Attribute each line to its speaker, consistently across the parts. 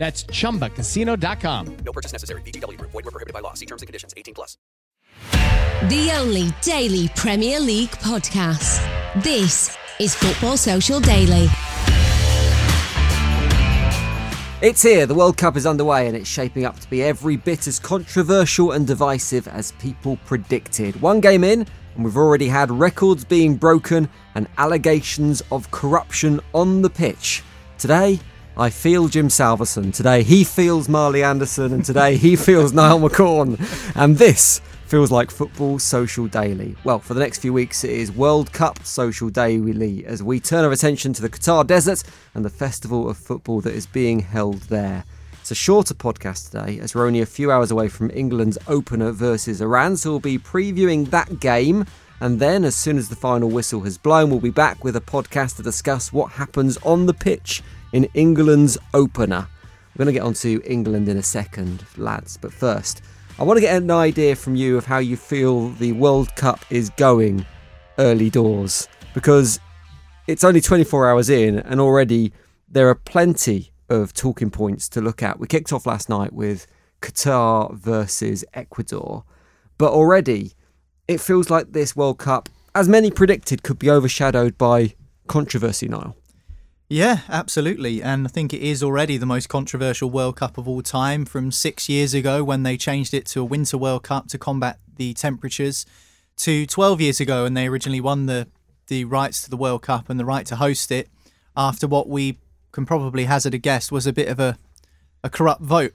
Speaker 1: That's chumbacasino.com.
Speaker 2: No purchase necessary. VGW Group. Void were prohibited by law. See terms and conditions. 18 plus.
Speaker 3: The only daily Premier League podcast. This is Football Social Daily.
Speaker 4: It's here, the World Cup is underway, and it's shaping up to be every bit as controversial and divisive as people predicted. One game in, and we've already had records being broken and allegations of corruption on the pitch. Today, I feel Jim Salverson. Today, he feels Marley Anderson, and today, he feels Niall McCorn. And this feels like Football Social Daily. Well, for the next few weeks, it is World Cup Social Daily as we turn our attention to the Qatar Desert and the festival of football that is being held there. It's a shorter podcast today as we're only a few hours away from England's opener versus Iran, so we'll be previewing that game. And then, as soon as the final whistle has blown, we'll be back with a podcast to discuss what happens on the pitch in England's opener. We're going to get on to England in a second, lads, but first, I want to get an idea from you of how you feel the World Cup is going early doors because it's only 24 hours in and already there are plenty of talking points to look at. We kicked off last night with Qatar versus Ecuador, but already it feels like this World Cup, as many predicted, could be overshadowed by controversy now.
Speaker 5: Yeah, absolutely. And I think it is already the most controversial World Cup of all time from six years ago when they changed it to a Winter World Cup to combat the temperatures, to 12 years ago when they originally won the, the rights to the World Cup and the right to host it after what we can probably hazard a guess was a bit of a, a corrupt vote.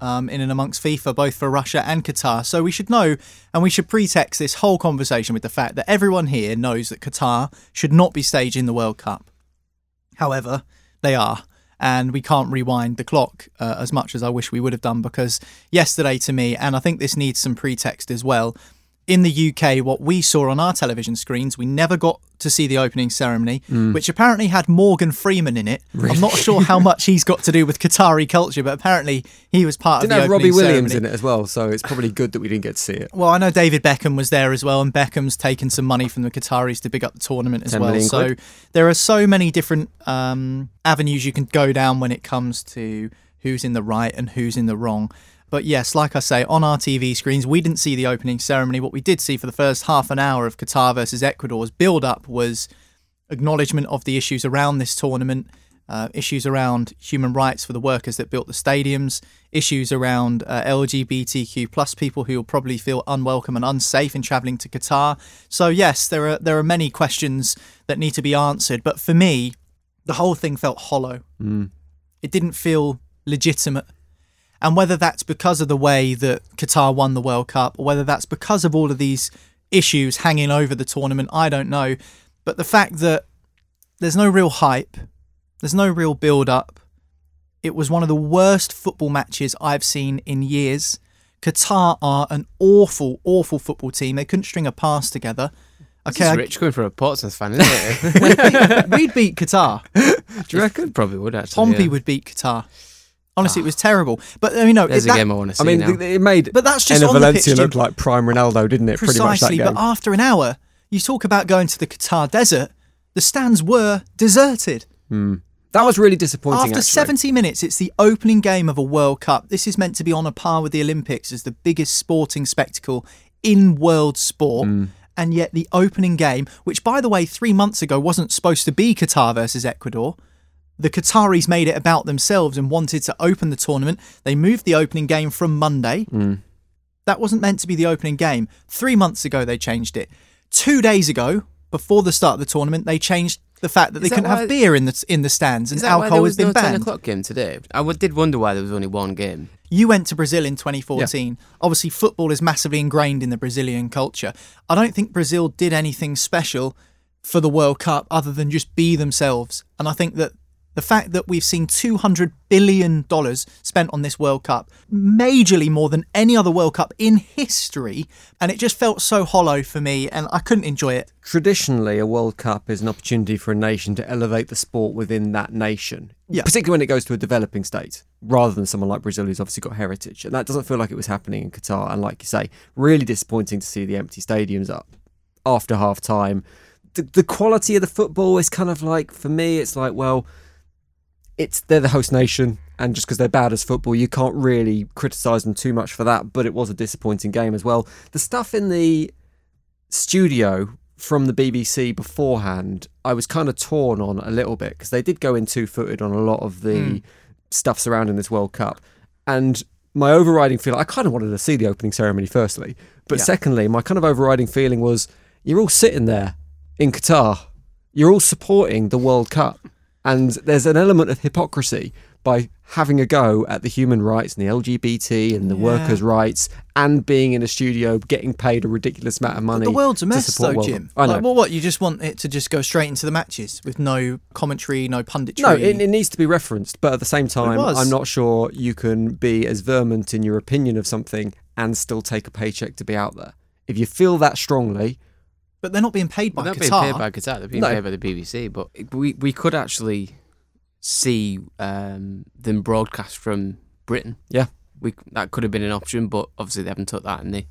Speaker 5: Um, in and amongst FIFA, both for Russia and Qatar. So we should know, and we should pretext this whole conversation with the fact that everyone here knows that Qatar should not be staging the World Cup. However, they are. And we can't rewind the clock uh, as much as I wish we would have done because yesterday, to me, and I think this needs some pretext as well, in the UK, what we saw on our television screens, we never got to see the opening ceremony, which apparently had Morgan Freeman in it. I'm not sure how much he's got to do with Qatari culture, but apparently he was part
Speaker 4: Didn't
Speaker 5: of the
Speaker 4: have Robbie Williams
Speaker 5: ceremony.
Speaker 4: in it as well, so it's probably good that we didn't get to see it.
Speaker 5: Well, I know David Beckham was there as well, and Beckham's taken some money from the Qataris to big up the tournament as well. So
Speaker 4: quid.
Speaker 5: there are so many different um, avenues you can go down when it comes to who's in the right and who's in the wrong. But yes, like I say, on our TV screens, we didn't see the opening ceremony. What we did see for the first half an hour of Qatar versus Ecuador's build up was acknowledgement of the issues around this tournament, uh, issues around human rights for the workers that built the stadiums, issues around uh, LGBTQ plus people who will probably feel unwelcome and unsafe in travelling to Qatar. So yes, there are there are many questions that need to be answered, but for me, the whole thing felt hollow. It didn't feel legitimate. And whether that's because of the way that Qatar won the World Cup or whether that's because of all of these issues hanging over the tournament, I don't know. But the fact that there's no real hype, there's no real build up, it was one of the worst football matches I've seen in years. Qatar are an awful, awful football team. They couldn't string a pass together.
Speaker 6: Okay,
Speaker 5: Okay, I-
Speaker 6: rich coming from a Portsmouth fan, isn't it?
Speaker 5: we'd beat Qatar.
Speaker 6: Do you reckon? Probably would actually.
Speaker 5: Pompey
Speaker 6: yeah.
Speaker 5: would beat Qatar. Honestly, it was terrible. But I mean, no,
Speaker 6: There's
Speaker 5: it-
Speaker 6: a
Speaker 5: that-
Speaker 6: game I want to see
Speaker 4: I mean,
Speaker 6: now.
Speaker 4: th- it made
Speaker 5: But that's just
Speaker 4: Enner
Speaker 5: on the
Speaker 4: Valencia
Speaker 5: pitch,
Speaker 4: look
Speaker 5: Jim.
Speaker 4: like prime Ronaldo, didn't it? Pretty much that
Speaker 5: precisely.
Speaker 4: game.
Speaker 5: But after an hour, you talk about going to the Qatar desert. The stands were deserted.
Speaker 4: that was really disappointing.
Speaker 5: After
Speaker 4: actually.
Speaker 5: 70 minutes, it's the opening game of a World Cup. This is meant to be on a par with the Olympics as the biggest sporting spectacle in world sport.
Speaker 4: Mm.
Speaker 5: And yet, the opening game, which by the way, three months ago wasn't supposed to be Qatar versus Ecuador, the Qataris made it about themselves and wanted to open the tournament. They moved the opening game from Monday.
Speaker 4: Mm.
Speaker 5: That wasn't meant to be the opening game. Three months ago, they changed it. Two days ago, before the start of the tournament, they changed the fact that they
Speaker 6: that
Speaker 5: couldn't
Speaker 6: why-
Speaker 5: have beer in the in the stands and
Speaker 6: Is that why
Speaker 5: alcohol
Speaker 6: there
Speaker 5: has been
Speaker 6: no
Speaker 5: banned.
Speaker 6: 10 o'clock game today? I did wonder why there was only one game.
Speaker 5: You went to Brazil in 2014. Obviously, football is massively ingrained in the Brazilian culture. I don't think Brazil did anything special for the World Cup other than just be themselves. And I think that the fact that we've seen $200 billion spent on this World Cup, majorly more than any other World Cup in history, and it just felt so hollow for me, and I couldn't enjoy it.
Speaker 4: traditionally a World Cup is an opportunity for a nation to elevate the sport within that nation.
Speaker 5: Yeah.
Speaker 4: Particularly when it goes to a developing state, rather than someone like Brazil who's obviously got heritage. And that doesn't feel like it was happening in Qatar. And like you say, really disappointing to see the empty stadiums up after half time. The, the quality of the football is kind of like, for me, it's like, well, it's they're the host nation, and just because they're bad as football, you can't really criticise them too much for that. But it was a disappointing game as well. The stuff in the studio from the BBC beforehand, I was kind of torn on a little bit because they did go in two footed on a lot of the hmm. stuff surrounding this World Cup. And my overriding feeling, I kind of wanted to see the opening ceremony, firstly. But
Speaker 5: Yeah.
Speaker 4: secondly, my kind of overriding feeling was you're all sitting there in Qatar, you're all supporting the World Cup. And there's an element of hypocrisy by having a go at the human rights and the LGBT and the
Speaker 5: Yeah.
Speaker 4: workers' rights and being in a studio getting paid a ridiculous amount of money.
Speaker 5: the world's a mess, though,
Speaker 4: World
Speaker 5: Jim.
Speaker 4: I know.
Speaker 5: Like, well, what you just want it to just go straight into the matches with no commentary, no punditry.
Speaker 4: No, it, it needs to be referenced, but at the same time. I'm not sure you can be as vermont in your opinion of something and still take a paycheck to be out there. If you feel that strongly,
Speaker 5: but they're not being paid by
Speaker 6: Well, they're
Speaker 5: Qatar.
Speaker 6: being paid by Qatar. They're being
Speaker 4: No.
Speaker 6: paid by the BBC. But we we could actually see um, them broadcast from Britain.
Speaker 4: Yeah.
Speaker 6: we that could have been an option, but obviously they haven't took that, and they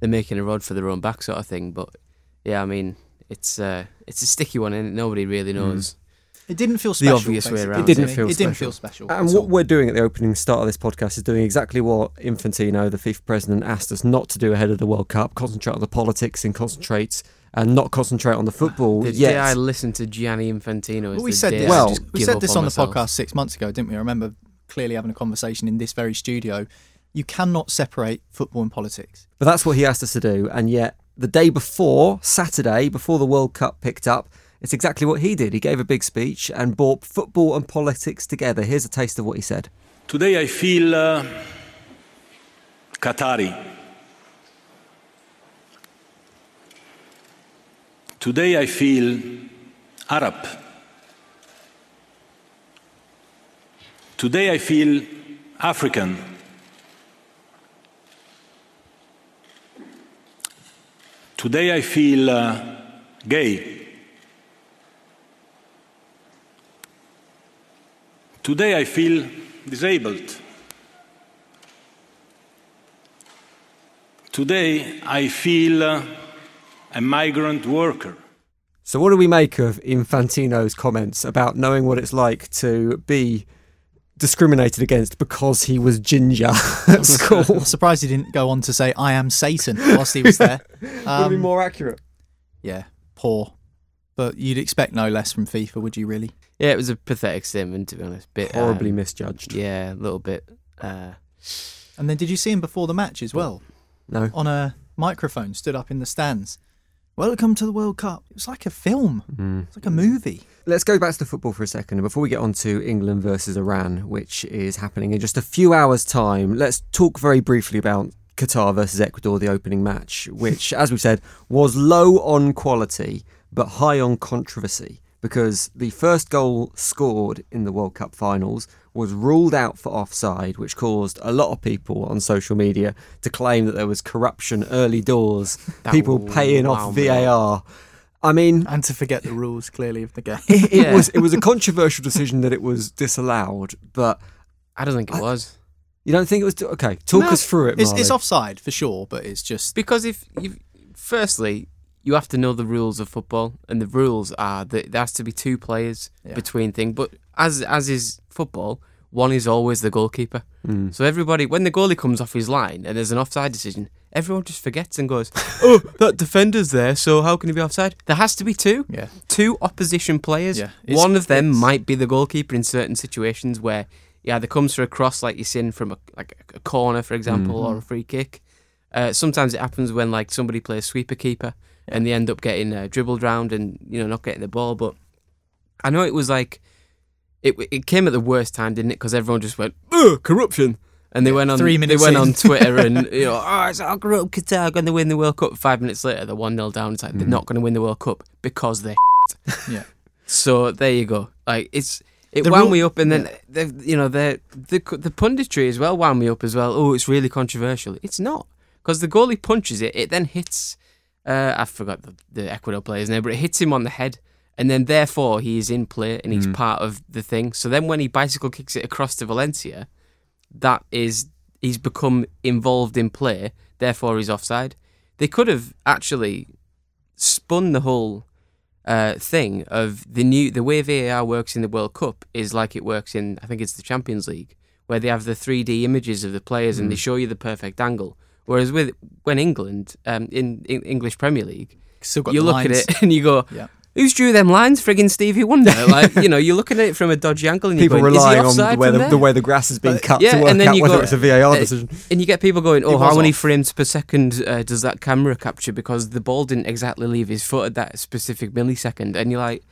Speaker 6: they're making a rod for their own back, sort of thing. But yeah, I mean, it's uh, it's a sticky one, and nobody really knows.
Speaker 5: It didn't feel special.
Speaker 6: The
Speaker 5: special.
Speaker 6: obvious way around
Speaker 4: It didn't
Speaker 5: to
Speaker 4: feel
Speaker 5: It didn't
Speaker 4: special.
Speaker 5: feel special.
Speaker 4: and what
Speaker 5: all.
Speaker 4: we're doing at the opening start of this podcast is doing exactly what Infantino, the FIFA president, asked us not to do ahead of the World Cup: concentrate on the politics and concentrate and not concentrate on the football.
Speaker 6: The
Speaker 4: yet.
Speaker 6: day I listened to Gianni Infantino,
Speaker 5: Well, we
Speaker 6: the
Speaker 5: said
Speaker 6: day
Speaker 5: this.
Speaker 4: Well,
Speaker 5: we said this on the podcast six months ago, didn't we? I remember clearly having a conversation in this very studio. You cannot separate football and politics.
Speaker 4: But that's what he asked us to do. And yet, the day before, Saturday, before the World Cup picked up, it's exactly what he did. He gave a big speech and brought football and politics together. Here's a taste of what he said.
Speaker 7: Today I feel uh, Qatari. Today I feel Arab. Today I feel African. Today I feel uh, gay. Today I feel disabled. Today I feel uh, a migrant worker.
Speaker 4: So, what do we make of Infantino's comments about knowing what it's like to be discriminated against because he was ginger at school?
Speaker 5: I'm surprised he didn't go on to say "I am Satan" whilst he was there.
Speaker 4: Would
Speaker 5: Um,
Speaker 4: be more accurate.
Speaker 5: yeah, poor. But you'd expect no less from FIFA, would you really?
Speaker 6: Yeah, it was a pathetic statement to be honest. Bit
Speaker 4: Horribly
Speaker 6: um,
Speaker 4: misjudged.
Speaker 6: Yeah, a little bit. Uh,
Speaker 5: And then did you see him before the match as well?
Speaker 4: No.
Speaker 5: On a microphone, stood up in the stands. Welcome to the World Cup. It was like a film.
Speaker 4: Mm.
Speaker 5: It's like a movie.
Speaker 4: Let's go back to the football for a second. And before we get on to England versus Iran, which is happening in just a few hours' time, let's talk very briefly about Qatar versus Ecuador, the opening match, which, as we said, was low on quality but high on controversy because the first goal scored in the World Cup finals was ruled out for offside, which caused a lot of people on social media to claim that there was corruption early doors,
Speaker 6: That
Speaker 4: people paying
Speaker 6: wow
Speaker 4: off
Speaker 6: me up.
Speaker 4: VAR. I mean,
Speaker 5: And to forget the rules, clearly, of the game.
Speaker 4: it, it
Speaker 6: Yeah.
Speaker 4: was it was a controversial decision that it was disallowed, but
Speaker 6: I don't think it was
Speaker 4: You don't think it was? Okay, talk
Speaker 5: No,
Speaker 4: us through it.
Speaker 5: It's, it's offside for sure, but it's just
Speaker 6: because if you firstly you have to know the rules of football, and the rules are that there has to be two players
Speaker 5: Yeah.
Speaker 6: between thing. But as as is football, one is always the goalkeeper.
Speaker 4: Mm.
Speaker 6: So everybody, when the goalie comes off his line and there's an offside decision, everyone just forgets and goes, "Oh, that defender's there, so how can he be offside?" There has to be two,
Speaker 5: yeah.
Speaker 6: two opposition players.
Speaker 5: Yeah,
Speaker 6: One of them might be the goalkeeper in certain situations where he either comes for a cross, like you're seeing from a like a corner, for example,
Speaker 5: Mm-hmm.
Speaker 6: or a free kick. Uh, sometimes it happens when like somebody plays sweeper keeper and they end up getting uh, dribbled round and you know not getting the ball. But I know it was like it it came at the worst time, didn't it? Because everyone just went corruption. And they went on.
Speaker 5: three minutes.
Speaker 6: they went
Speaker 5: in.
Speaker 6: on Twitter and you know, oh, it's all corrupt Qatar going to win the World Cup. Five minutes later, they're one 0 down. It's like they're not going to win the World Cup because they.
Speaker 5: Yeah.
Speaker 6: So there you go. Like it's it
Speaker 5: The
Speaker 6: wound
Speaker 5: rule-
Speaker 6: me up, and then the you know the the the punditry as well wound me up as well. Oh, it's really controversial. It's not because the goalie punches it. It then hits. Uh, I forgot the, the Ecuador player's name, but it hits him on the head, and then therefore he is in play and he's part of the thing. So then when he bicycle kicks it across to Valencia, that is he's become involved in play. Therefore he's offside. They could have actually spun the whole uh, thing of the new the way VAR works in the World Cup is like it works in I think it's the Champions League where they have the 3D images of the players and they show you the perfect angle. Whereas with when England um, in, in English Premier League, you look
Speaker 5: lines.
Speaker 6: at it and you go,
Speaker 5: Yeah.
Speaker 6: "Who's drew them lines?" Friggin' Stevie Wonder. Like you know, you're looking at it from a dodgy angle and you're
Speaker 4: People
Speaker 6: going,
Speaker 4: relying on
Speaker 6: offside
Speaker 4: where the,
Speaker 6: there?"
Speaker 4: the way the grass has been
Speaker 5: But-
Speaker 4: cut
Speaker 6: yeah,
Speaker 4: to work
Speaker 6: and then
Speaker 4: out
Speaker 6: you
Speaker 4: whether
Speaker 6: go,
Speaker 4: it's a VAR
Speaker 6: uh,
Speaker 4: decision.
Speaker 6: And you get people going, "Oh, how many
Speaker 5: off.
Speaker 6: frames per second uh, does that camera capture?" Because the ball didn't exactly leave his foot at that specific millisecond, and you're like,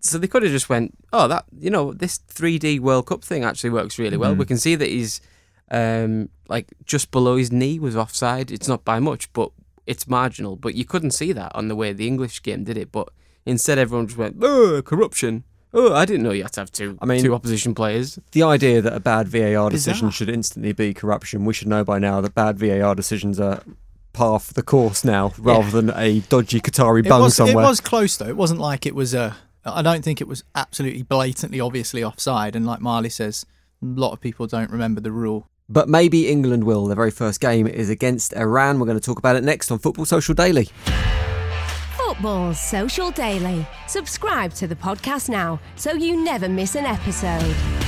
Speaker 6: so they could have just went, "Oh, that you know, this 3D World Cup thing actually works really well.
Speaker 4: Mm-hmm.
Speaker 6: We can see that he's um, like just below his knee was offside. It's not by much, but it's marginal. But you couldn't see that on the way the English game did it. But instead, everyone just went, "Oh, corruption." Oh, I didn't know you had to have two,
Speaker 4: I mean-
Speaker 6: two opposition players.
Speaker 4: The idea that a bad VAR decision
Speaker 6: Bizarre.
Speaker 4: should instantly be corruption, we should know by now that bad VAR decisions are par for the course now, rather than a dodgy Qatari
Speaker 5: It
Speaker 4: bung
Speaker 5: was,
Speaker 4: somewhere.
Speaker 5: it was close though. It wasn't like it was a. I don't think it was absolutely blatantly obviously offside. And like Marley says, a lot of people don't remember the rule.
Speaker 4: But maybe England will. Their very first game is against Iran. We're going to talk about it next on Football Social Daily.
Speaker 3: Football Social Daily. Subscribe to the podcast now so you never miss an episode.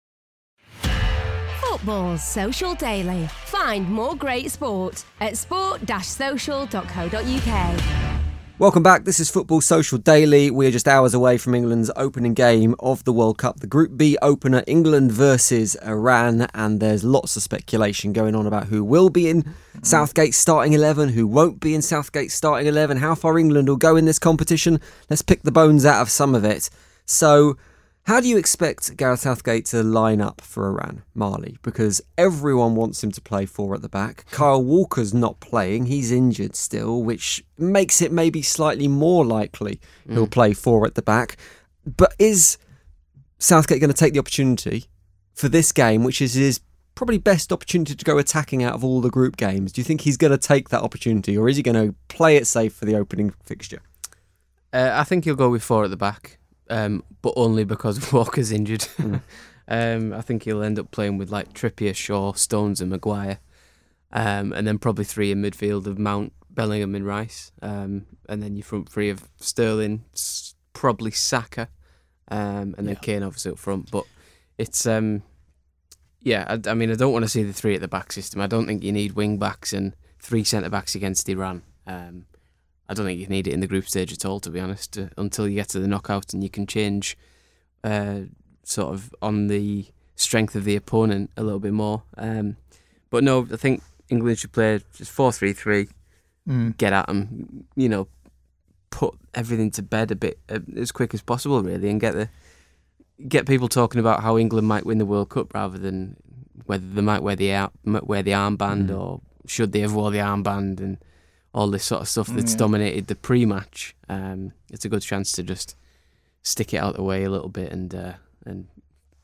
Speaker 3: Football Social Daily. Find more great sport at sport-social.co.uk.
Speaker 4: Welcome back. This is Football Social Daily. We are just hours away from England's opening game of the World Cup, the Group B opener, England versus Iran. And there's lots of speculation going on about who will be in Southgate's starting 11, who won't be in Southgate's starting 11, how far England will go in this competition. Let's pick the bones out of some of it. So, how do you expect Gareth Southgate to line up for Iran, Marley? Because everyone wants him to play four at the back. Kyle Walker's not playing, he's injured still, which makes it maybe slightly more likely he'll play four at the back. But is Southgate going to take the opportunity for this game, which is his probably best opportunity to go attacking out of all the group games? Do you think he's going to take that opportunity, or is he going to play it safe for the opening fixture?
Speaker 6: Uh, I think he'll go with four at the back, um, but only because Walker's injured. um, I think he'll end up playing with like Trippier, Shaw, Stones, and Maguire, um, and then probably three in midfield of Mount, Bellingham, and Rice, um, and then your front three of Sterling, probably Saka, um, and then Kane obviously up front. But it's um, yeah, I, I mean, I don't want to see the three at the back system. I don't think you need wing backs and three centre backs against Iran. Um, I don't think you need it in the group stage at all, to be honest, uh, until you get to the knockout and you can change uh, sort of on the strength of the opponent a little bit more. Um, but no, I think England should play just 4 3 3,
Speaker 5: Mm.
Speaker 6: get at them, you know, put everything to bed a bit uh, as quick as possible, really, and get the get people talking about how England might win the World Cup rather than whether they might wear the ar- wear the armband
Speaker 4: Mm.
Speaker 6: or should they have wore the armband and all this sort of stuff that's
Speaker 5: Yeah.
Speaker 6: dominated the pre-match. Um, it's a good chance to just stick it out the way a little bit and uh, and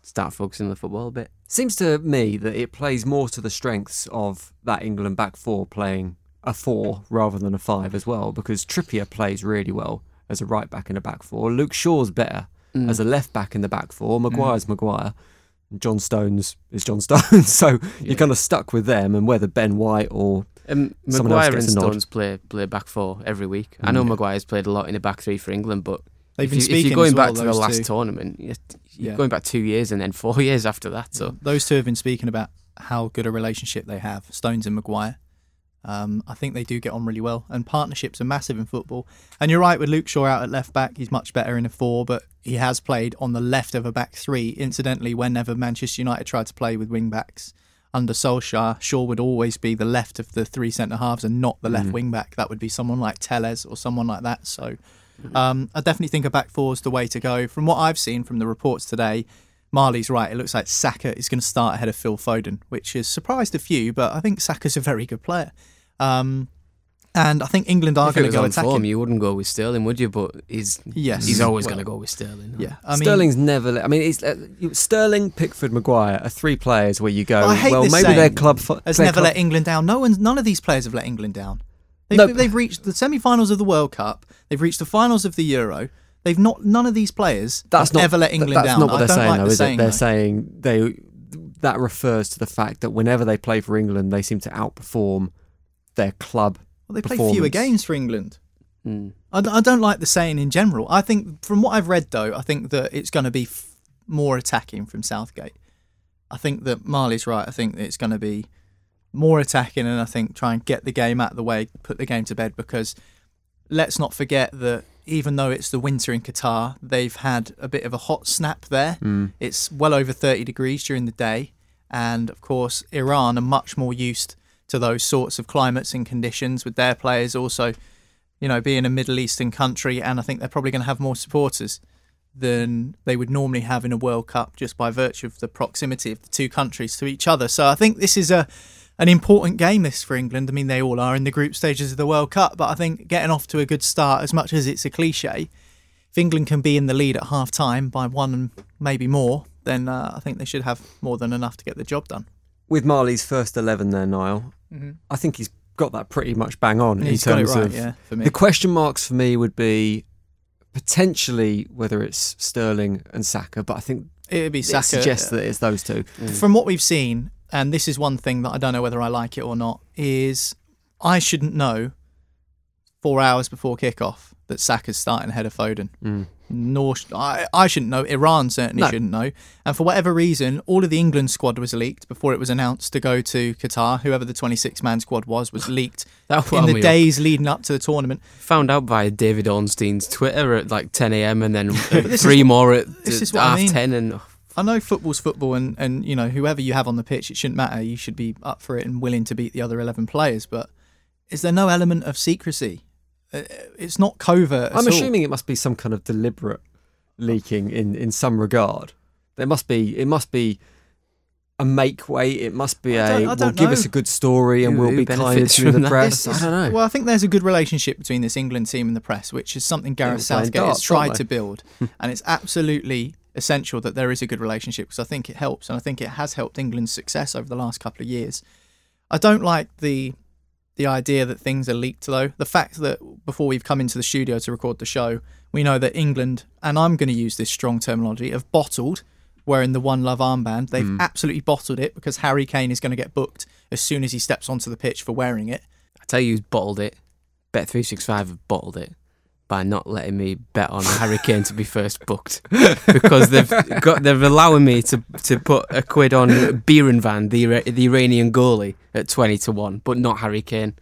Speaker 6: start focusing on the football a bit.
Speaker 4: Seems to me that it plays more to the strengths of that England back four playing a four rather than a five as well, because Trippier plays really well as a right back in a back four. Luke Shaw's better
Speaker 6: Mm.
Speaker 4: as a left back in the back four. Maguire's Maguire. And John Stones is John Stones. so you're kind of stuck with them, and whether Ben White or
Speaker 6: Um,
Speaker 4: someone else
Speaker 6: Maguire and
Speaker 4: gets a nod.
Speaker 6: Stones play play back four every week. I know
Speaker 4: Mm.
Speaker 6: Maguire's played a lot in a back three for England, but if, you, if, you're going
Speaker 5: well,
Speaker 6: back to the last
Speaker 5: two.
Speaker 6: tournament, you're, you're
Speaker 5: Yeah.
Speaker 6: going back two years and then four years after that. So
Speaker 5: Those two have been speaking about how good a relationship they have, Stones and Maguire. Um, I think they do get on really well, and partnerships are massive in football. And you're right with Luke Shaw out at left back; he's much better in a four, but he has played on the left of a back three. Incidentally, whenever Manchester United tried to play with wing backs under Solskjaer, Shaw would always be the left of the three centre halves and not the left
Speaker 4: Mhm.
Speaker 5: wing back. That would be someone like Telles or someone like that. So um, I definitely think a back four is the way to go. From what I've seen from the reports today, Marley's right. It looks like Saka is going to start ahead of Phil Foden, which has surprised a few, but I think Saka's a very good player. Um, and I think England are going to go attacking.
Speaker 6: form, you wouldn't go with Sterling, would you? But he's
Speaker 5: Yes.
Speaker 6: he's always
Speaker 5: Well,
Speaker 6: going to go with Sterling.
Speaker 5: yeah, I mean,
Speaker 4: Sterling's never. let- I mean, it's, uh, Sterling, Pickford, Maguire are three players where you go.
Speaker 5: I hate
Speaker 4: well,
Speaker 5: this
Speaker 4: maybe
Speaker 5: saying,
Speaker 4: their club fo-
Speaker 5: has never
Speaker 4: club-
Speaker 5: let England down. No one's, none of these players have let England down. They've,
Speaker 4: No.
Speaker 5: they've reached the semi-finals of the World Cup. They've reached the finals of the Euro. They've not. None of these players
Speaker 4: That's
Speaker 5: have
Speaker 4: not
Speaker 5: ever let England
Speaker 4: that's
Speaker 5: down.
Speaker 4: not what
Speaker 5: I
Speaker 4: they're
Speaker 5: don't
Speaker 4: saying,
Speaker 5: like
Speaker 4: though,
Speaker 5: the
Speaker 4: is
Speaker 5: saying,
Speaker 4: it? They're
Speaker 5: though.
Speaker 4: saying they that refers to the fact that whenever they play for England, they seem to outperform their club.
Speaker 5: Well, they play fewer games for England.
Speaker 6: Mm.
Speaker 5: I, I don't like the saying in general. I think, from what I've read, though, I think that it's going to be f- more attacking from Southgate. I think that Marley's right. I think that it's going to be more attacking, and I think try and get the game out of the way, put the game to bed. Because let's not forget that even though it's the winter in Qatar, they've had a bit of a hot snap there.
Speaker 4: Mm.
Speaker 5: It's well over 30 degrees during the day. And of course, Iran are much more used to those sorts of climates and conditions with their players also, you know, being a Middle Eastern country. And I think they're probably going to have more supporters than they would normally have in a World Cup just by virtue of the proximity of the two countries to each other. So I think this is a an important game this for England. I mean, they all are in the group stages of the World Cup, but I think getting off to a good start, as much as it's a cliche, if England can be in the lead at half time by one and maybe more, then uh, I think they should have more than enough to get the job done.
Speaker 4: With Marley's first eleven there, Niall,
Speaker 5: Mhm.
Speaker 4: I think he's got that pretty much bang on
Speaker 5: He's
Speaker 4: in
Speaker 5: got it
Speaker 4: terms
Speaker 5: right,
Speaker 4: of
Speaker 5: yeah, for me.
Speaker 4: the question marks for me would be potentially whether it's Sterling and Saka, but I think
Speaker 5: It'd be Saka.
Speaker 4: It suggests that it's those two.
Speaker 5: From what we've seen, and this is one thing that I don't know whether I like it or not, is I shouldn't know four hours before kickoff that Saka's starting ahead of Foden.
Speaker 4: Mm.
Speaker 5: Nor sh- I, I shouldn't know. Iran certainly
Speaker 4: No.
Speaker 5: shouldn't know. And for whatever reason, all of the England squad was leaked before it was announced to go to Qatar. Whoever the 26 man squad was was leaked
Speaker 6: That
Speaker 5: in the
Speaker 6: me up.
Speaker 5: days leading up to the tournament.
Speaker 6: Found out via David Ornstein's Twitter at like 10 a.m. and then three
Speaker 5: is-
Speaker 6: more at
Speaker 5: this
Speaker 6: uh,
Speaker 5: is what I
Speaker 6: half
Speaker 5: mean.
Speaker 6: 10 and
Speaker 5: I know football's football, and, and you know whoever you have on the pitch, it shouldn't matter. You should be up for it and willing to beat the other eleven players. But is there no element of secrecy? Uh, It's not covert.
Speaker 4: I'm
Speaker 5: all.
Speaker 4: assuming it must be some kind of deliberate leaking in, in some regard. There must be it must be a make way. It must be
Speaker 5: I
Speaker 4: a
Speaker 5: don't- I
Speaker 4: well,
Speaker 5: don't
Speaker 4: give
Speaker 5: know.
Speaker 4: us a good story and
Speaker 6: Who-
Speaker 4: we'll
Speaker 6: who
Speaker 4: be kind
Speaker 6: benefits
Speaker 4: to the
Speaker 6: that?
Speaker 4: press.
Speaker 5: It's-
Speaker 4: I don't know.
Speaker 5: Well, I think there's a good relationship between this England team and the press, which is something Gareth
Speaker 4: they're
Speaker 5: Southgate has tried to build, and it's absolutely essential that there is a good relationship because I think it helps, and I think it has helped England's success over the last couple of years. I don't like the the idea that things are leaked though. The fact that before we've come into the studio to record the show, we know that England, and I'm going to use this strong terminology, have bottled wearing the One Love armband. They've
Speaker 6: Mm.
Speaker 5: absolutely bottled it because Harry Kane is going to get booked as soon as he steps onto the pitch for wearing it.
Speaker 6: I tell you who's bottled it. Bet365 have bottled it by not letting me bet on Harry Kane to be first booked because they've got they're allowing me to to put a quid on Beiranvand, the the Iranian goalie, at twenty to one, but not Harry Kane.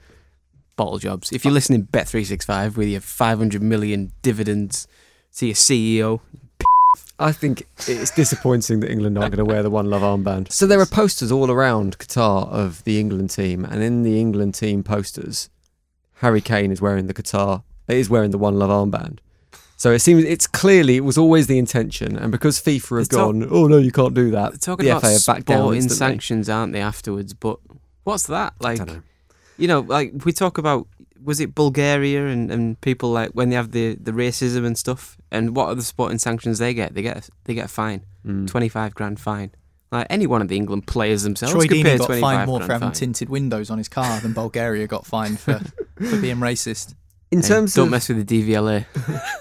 Speaker 6: Bottle jobs. If you're listening, Bet365 with your 500 million dividends to your CEO,
Speaker 4: I think it's disappointing that England aren't going to wear the One Love armband. So there are posters all around Qatar of the England team, and in the England team posters, Harry Kane is wearing the Qatar is wearing the One Love armband. So it seems it's clearly it was always the intention, and because FIFA have
Speaker 6: They're talk-
Speaker 4: gone, oh no, you can't do that.
Speaker 6: talking
Speaker 4: the
Speaker 6: about
Speaker 4: FA have backed down
Speaker 6: sporting
Speaker 4: instantly.
Speaker 6: sanctions, aren't they? Afterwards, but what's that like?
Speaker 4: dunno.
Speaker 6: You know, like we talk about. Was it Bulgaria and, and people like when they have the, the racism and stuff? And what are the sporting sanctions they get? They get a, they get a fine,
Speaker 4: Mm.
Speaker 6: twenty five grand fine. Like any one of the England players themselves
Speaker 5: Troy
Speaker 6: could pay
Speaker 5: Deeney got fined more for having
Speaker 6: fine.
Speaker 5: tinted windows on his car than Bulgaria got fined for, for being racist.
Speaker 4: In terms
Speaker 6: don't
Speaker 4: of
Speaker 6: mess with the DVLA.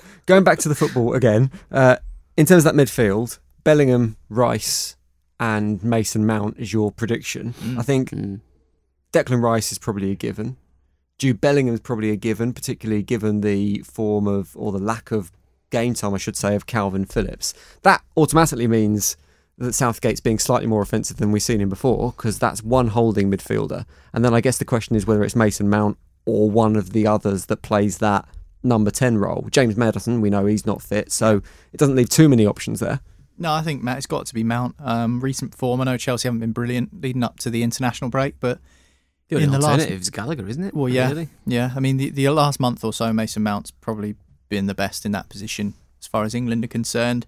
Speaker 4: going back to the football again, uh, in terms of that midfield, Bellingham, Rice, and Mason Mount is your prediction.
Speaker 5: Mm.
Speaker 4: I think
Speaker 6: Mm.
Speaker 4: Declan Rice is probably a given. Jude Bellingham is probably a given, particularly given the form of or the lack of game time, I should say, of Kalvin Phillips. That automatically means that Southgate's being slightly more offensive than we've seen him before, because that's one holding midfielder. And then I guess the question is whether it's Mason Mount or one of the others that plays that number 10 role. James Maddison, we know he's not fit, so it doesn't leave too many options there.
Speaker 5: No, I think Matt, it's got to be Mount. Um, recent form. I know Chelsea haven't been brilliant leading up to the international break, but
Speaker 6: The only
Speaker 5: in the last
Speaker 6: is Gallagher, isn't it?
Speaker 5: Well, yeah,
Speaker 6: Really?
Speaker 5: yeah. I mean, the, the last month or so, Mason Mount's probably been the best in that position as far as England are concerned.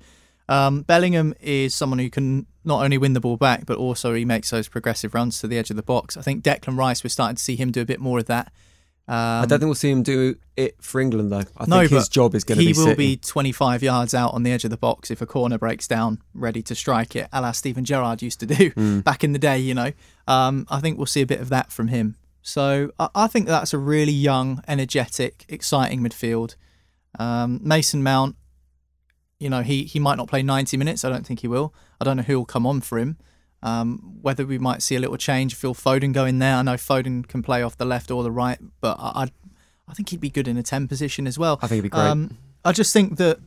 Speaker 5: Um, Bellingham is someone who can not only win the ball back, but also he makes those progressive runs to the edge of the box. I think Declan Rice, we're starting to see him do a bit more of that. Um,
Speaker 4: I don't think we'll see him do it for England, though. I
Speaker 5: no,
Speaker 4: think his job is going to be
Speaker 5: He will
Speaker 4: sitting.
Speaker 5: be 25 yards out on the edge of the box if a corner breaks down, ready to strike it, a la Steven Gerrard used to do
Speaker 4: Mm.
Speaker 5: back in the day, you know. Um, I think we'll see a bit of that from him. So I, I think that's a really young, energetic, exciting midfield. Um, Mason Mount, you know, he, he might not play 90 minutes. I don't think he will. I don't know who will come on for him. Um, whether we might see a little change, if Phil Foden go in there. I know Foden can play off the left or the right, but I, I, I think he'd be good in a 10 position as well.
Speaker 4: I think he'd be great.
Speaker 5: Um, I just think that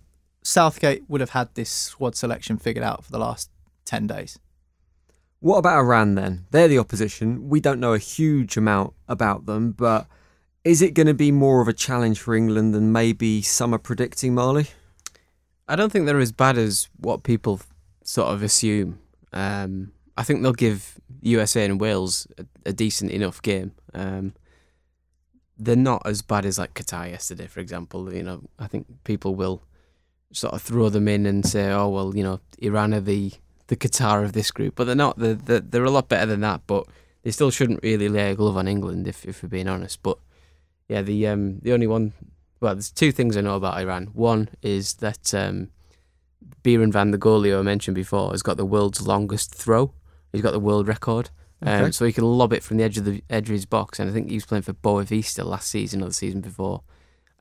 Speaker 5: Southgate would have had this squad selection figured out for the last 10 days.
Speaker 4: What about Iran then? They're the opposition. We don't know a huge amount about them, but is it going to be more of a challenge for England than maybe some are predicting, Marley?
Speaker 6: I don't think they're as bad as what people sort of assume. Um, I think they'll give USA and Wales a, a decent enough game. Um, they're not as bad as like Qatar yesterday, for example. You know, I think people will sort of throw them in and say, "Oh well, you know, Iran are the the Qatar of this group," but they're not. They're, they're, they're a lot better than that. But they still shouldn't really lay a glove on England, if if we're being honest. But yeah, the um the only one. Well, there's two things I know about Iran. One is that um, Beiranvand, the goalie I mentioned before, has got the world's longest throw. He's got the world record. Um,
Speaker 4: Okay.
Speaker 6: So he can lob it from the edge of the edge of his box. And I think he was playing for Boavista last season or the season before.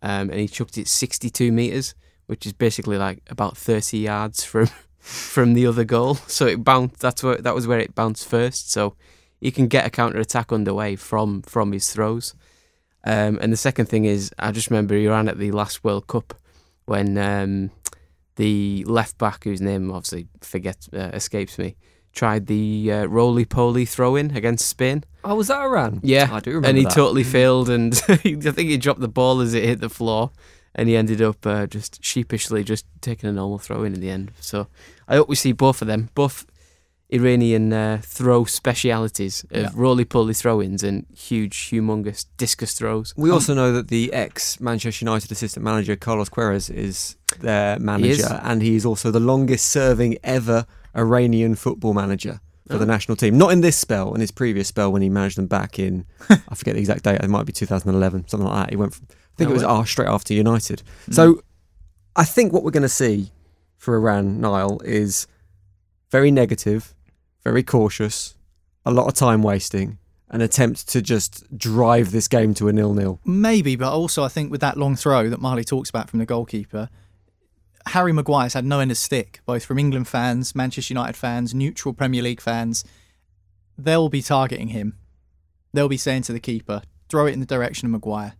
Speaker 6: Um, and he chucked it 62 metres, which is basically like about 30 yards from from the other goal. So it bounced. That's where that was where it bounced first. So he can get a counter attack underway from from his throws. Um, and the second thing is, I just remember he ran at the last World Cup when um, the left back, whose name obviously forget uh, escapes me, tried the uh, roly poly throw in against Spain.
Speaker 4: Oh, was that Iran?
Speaker 6: Yeah,
Speaker 4: I do remember
Speaker 6: and he
Speaker 4: that.
Speaker 6: totally failed, and I think he dropped the ball as it hit the floor, and he ended up uh, just sheepishly just taking a normal throw in in the end. So I hope we see both of them, both Iranian uh, throw specialities of
Speaker 4: Yeah.
Speaker 6: roly poly throw ins and huge, humongous discus throws.
Speaker 4: We also know that the ex Manchester United assistant manager Carlos Queiroz is their manager,
Speaker 6: is?
Speaker 4: and he is also the longest serving ever Iranian football manager for the
Speaker 6: Oh.
Speaker 4: national team. Not in this spell, in his previous spell when he managed them back in, I forget the exact date, it might be 2011, something like that. He went, from, I think
Speaker 6: No
Speaker 4: it was ah, straight after United.
Speaker 6: Mm.
Speaker 4: So I think what we're going to see for Iran, Niall, is very negative, very cautious, a lot of time wasting, an attempt to just drive this game to a nil-nil.
Speaker 5: Maybe, but also I think with that long throw that Marley talks about from the goalkeeper, Harry Maguire's had no end of stick, both from England fans, Manchester United fans, neutral Premier League fans. They'll be targeting him. They'll be saying to the keeper, throw it in the direction of Maguire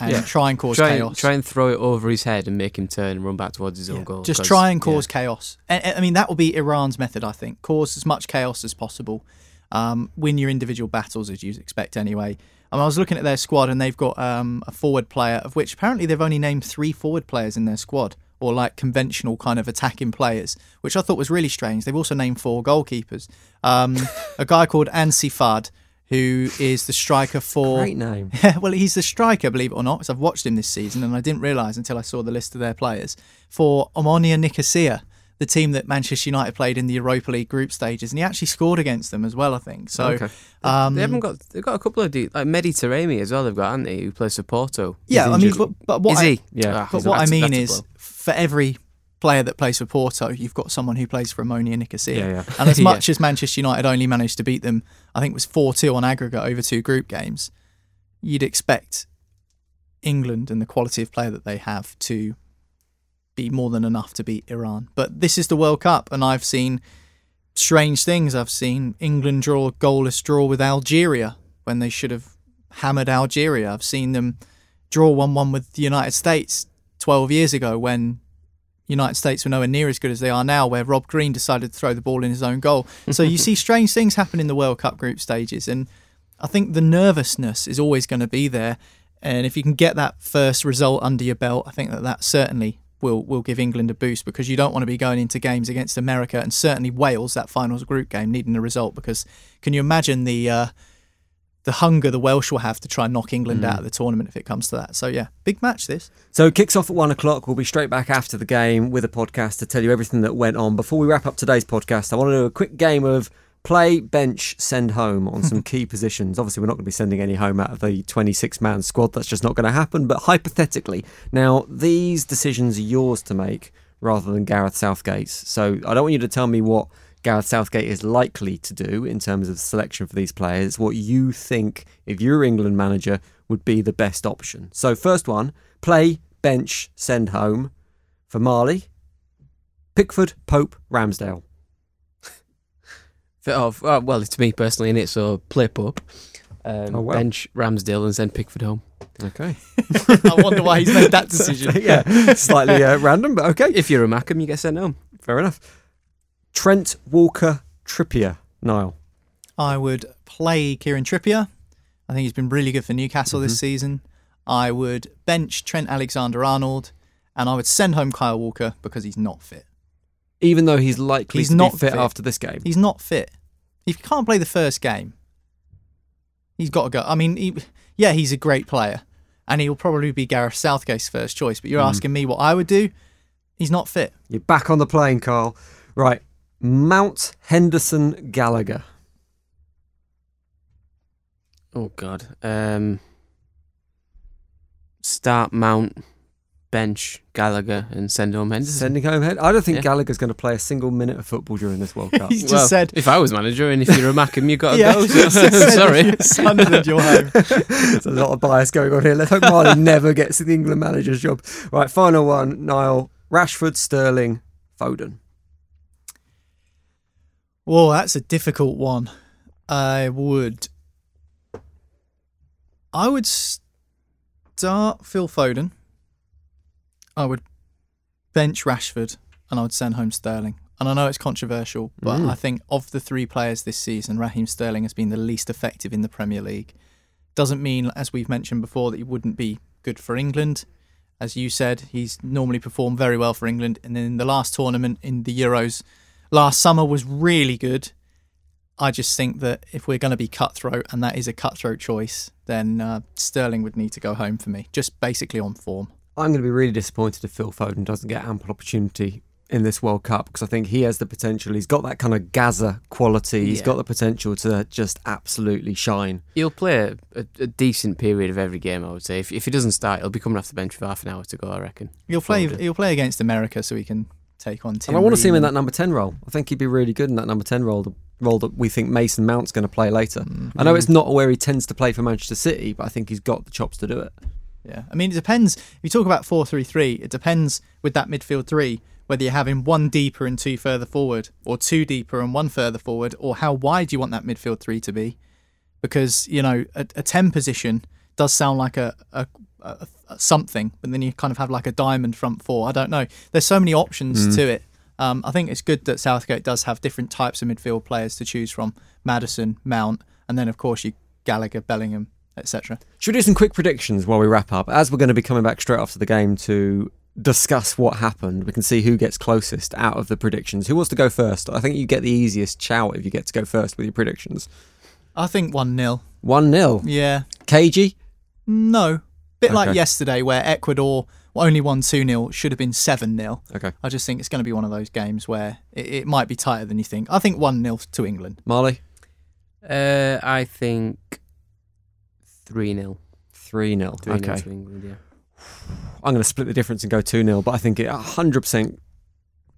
Speaker 5: and try and cause
Speaker 6: try
Speaker 5: chaos.
Speaker 6: And, try and throw it over his head and make him turn and run back towards his own goal.
Speaker 5: Just try and
Speaker 6: yeah.
Speaker 5: cause chaos. And, and, I mean, that will be Iran's method, I think. Cause as much chaos as possible. Um, win your individual battles as you'd expect anyway. Um, I was looking at their squad and they've got um, a forward player, of which apparently they've only named three forward players in their squad, or like conventional kind of attacking players, which I thought was really strange. They've also named four goalkeepers. Um, a guy called Ansarifard, who is the striker for.
Speaker 4: Great name.
Speaker 5: Well, he's the striker, believe it or not, because I've watched him this season and I didn't realise until I saw the list of their players for Omonia Nicosia, the team that Manchester United played in the Europa League group stages, and he actually scored against them as well, I think. So,
Speaker 6: Okay.
Speaker 5: um,
Speaker 6: they haven't got. They've got a couple of de- like Taremi as well. They've got, haven't they? Who plays for Porto.
Speaker 5: yeah, I mean, but, but what
Speaker 6: is
Speaker 5: I,
Speaker 6: he?
Speaker 4: Yeah.
Speaker 6: Ah,
Speaker 5: But what I mean is,
Speaker 6: blow.
Speaker 5: For every player that plays for Porto, you've got someone who plays for Omonia Nicosia.
Speaker 4: Yeah, yeah.
Speaker 5: And as
Speaker 6: Yeah.
Speaker 5: much as Manchester United only managed to beat them, I think it was 4 2 on aggregate over two group games, you'd expect England and the quality of player that they have to be more than enough to beat Iran. But this is the World Cup, and I've seen strange things. I've seen England draw a goalless draw with Algeria when they should have hammered Algeria. I've seen them draw 1 1 with the United States 12 years ago when United States were nowhere near as good as they are now, where Rob Green decided to throw the ball in his own goal. So you see strange things happen in the World Cup group stages, and I think the nervousness is always going to be there. And if you can get that first result under your belt, I think that that certainly will will give England a boost because you don't want to be going into games against America and certainly Wales that finals group game needing a result because can you imagine the uh, the hunger the Welsh will have to try and knock England out mm. of the tournament if it comes to that. So yeah, big match this.
Speaker 4: So it kicks off at one o'clock. We'll be straight back after the game with a podcast to tell you everything that went on. Before we wrap up today's podcast, I want to do a quick game of play, bench, send home on some key positions. Obviously, we're not going to be sending any home out of the 26 man squad. That's just not going to happen. But hypothetically, now these decisions are yours to make rather than Gareth Southgate's. So I don't want you to tell me what Gareth Southgate is likely to do in terms of selection for these players. What you think, if you're England manager, would be the best option. So, first one play, bench, send home for Marley, Pickford, Pope, Ramsdale.
Speaker 6: Oh, oh, well, it's me personally in it, so play Pope, um,
Speaker 4: Oh, wow.
Speaker 6: bench Ramsdale, and send Pickford home.
Speaker 4: Okay.
Speaker 5: I wonder why he's made that decision.
Speaker 4: yeah, slightly uh, random, but okay.
Speaker 6: If you're a Mackem, you get sent home.
Speaker 4: Fair enough. Trent, Walker, Trippier, Niall.
Speaker 5: I would play Kieran Trippier. I think he's been really good for Newcastle this season. I would bench Trent Alexander Arnold and I would send home Kyle Walker because he's not fit.
Speaker 4: Even though he's likely
Speaker 5: He's
Speaker 4: to
Speaker 5: not
Speaker 4: be fit,
Speaker 5: fit.
Speaker 4: after this game.
Speaker 5: He's not fit. If you can't play the first game, he's got to go. I mean, he, yeah, he's a great player and he'll probably be Gareth Southgate's first choice, but you're
Speaker 4: Mm.
Speaker 5: asking me what I would do? He's not fit.
Speaker 4: You're back on the plane, Carl. Right. Mount Henderson Gallagher.
Speaker 6: Oh God. Um, start Mount, bench Gallagher, and send home Henderson.
Speaker 4: Sending home head. I don't think
Speaker 6: Yeah.
Speaker 4: Gallagher's going to play a single minute of football during this World Cup.
Speaker 5: He's just
Speaker 6: well,
Speaker 5: said-
Speaker 6: if I was manager and if you're a Mackem, you got to
Speaker 5: Yeah,
Speaker 6: go. So,
Speaker 5: just said
Speaker 6: sorry.
Speaker 5: if you're Sunderland, you're home.
Speaker 4: There's a lot of bias going on here. Let's hope Marley never gets the England manager's job. Right, final one. Niall, Rashford, Sterling, Foden.
Speaker 5: Whoa, that's a difficult one. I would. I would start Phil Foden. I would bench Rashford, and I would send home Sterling. And I know it's controversial, but
Speaker 4: Mm.
Speaker 5: I think of the three players this season, Raheem Sterling has been the least effective in the Premier League. Doesn't mean, as we've mentioned before, that he wouldn't be good for England. As you said, he's normally performed very well for England. And then in the last tournament in the Euros last summer was really good. I just think that if we're going to be cutthroat, and that is a cutthroat choice, then uh, Sterling would need to go home for me, just basically on form.
Speaker 4: I'm going to be really disappointed if Phil Foden doesn't get ample opportunity in this World Cup because I think he has the potential. He's got that kind of Gazza quality. He's
Speaker 6: Yeah.
Speaker 4: got the potential to just absolutely shine.
Speaker 6: He'll play a, a decent period of every game, I would say. If, if he doesn't start, he'll be coming off the bench with half an hour to go, I reckon.
Speaker 5: He'll play.
Speaker 6: Foden.
Speaker 5: He'll play against America, so he can take on Tim.
Speaker 4: And I want to see him in that number 10 role. I think he'd be really good in that number 10 role, the role that we think Mason Mount's going to play later. Mm. I know it's not where he tends to play for Manchester City, but I think he's got the chops to do it.
Speaker 5: Yeah, I mean, it depends. If you talk about four three three, it depends with that midfield three whether you're having one deeper and two further forward, or two deeper and one further forward, or how wide you want that midfield three to be. Because you know, a, a ten position does sound like a, a, a, a something, but then you kind of have like a diamond front four. I don't know. There's so many options
Speaker 4: Mm.
Speaker 5: to it. Um, I think it's good that Southgate does have different types of midfield players to choose from: Maddison, Mount, and then of course you Gallagher, Bellingham, etc.
Speaker 4: Should we do some quick predictions while we wrap up? As we're going to be coming back straight after the game to discuss what happened, we can see who gets closest out of the predictions. Who wants to go first? I think you get the easiest shout if you get to go first with your predictions.
Speaker 5: I think one 0
Speaker 4: 1 0.
Speaker 5: Yeah.
Speaker 4: KG?
Speaker 5: No. Bit like yesterday where Ecuador only won 2 0, should have been 7 0.
Speaker 4: Okay.
Speaker 5: I just think it's going to be one of those games where it, it might be tighter than you think. I think 1 0 to England.
Speaker 4: Marley?
Speaker 6: Uh, I think 3 0.
Speaker 4: 3 0.
Speaker 6: 3 0
Speaker 4: Okay.
Speaker 6: to England, yeah.
Speaker 4: I'm going to split the difference and go 2 0, but I think it 100%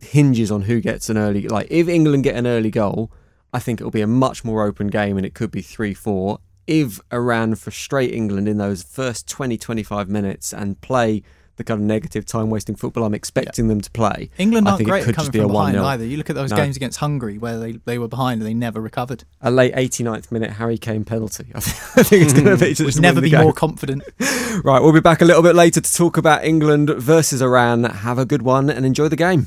Speaker 4: hinges on who gets an early. Like, if England get an early goal, I think it'll be a much more open game and it could be 3 4. If Iran frustrate England in those first 20 25 minutes and play the kind of negative time wasting football I'm expecting them to play,
Speaker 5: England aren't
Speaker 4: think
Speaker 5: great
Speaker 4: it could
Speaker 5: at coming
Speaker 4: just be a
Speaker 5: from
Speaker 4: 1
Speaker 5: behind
Speaker 4: 0.
Speaker 5: either. You look at those
Speaker 4: No.
Speaker 5: games against Hungary where they, they were behind and they never recovered.
Speaker 4: A late 89th minute Harry Kane penalty. I think, it's going to be hmm.
Speaker 5: Would
Speaker 4: just
Speaker 5: never be
Speaker 4: game.
Speaker 5: more confident.
Speaker 4: Right, we'll be back a little bit later to talk about England versus Iran. Have a good one and enjoy the game.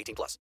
Speaker 2: 18 plus.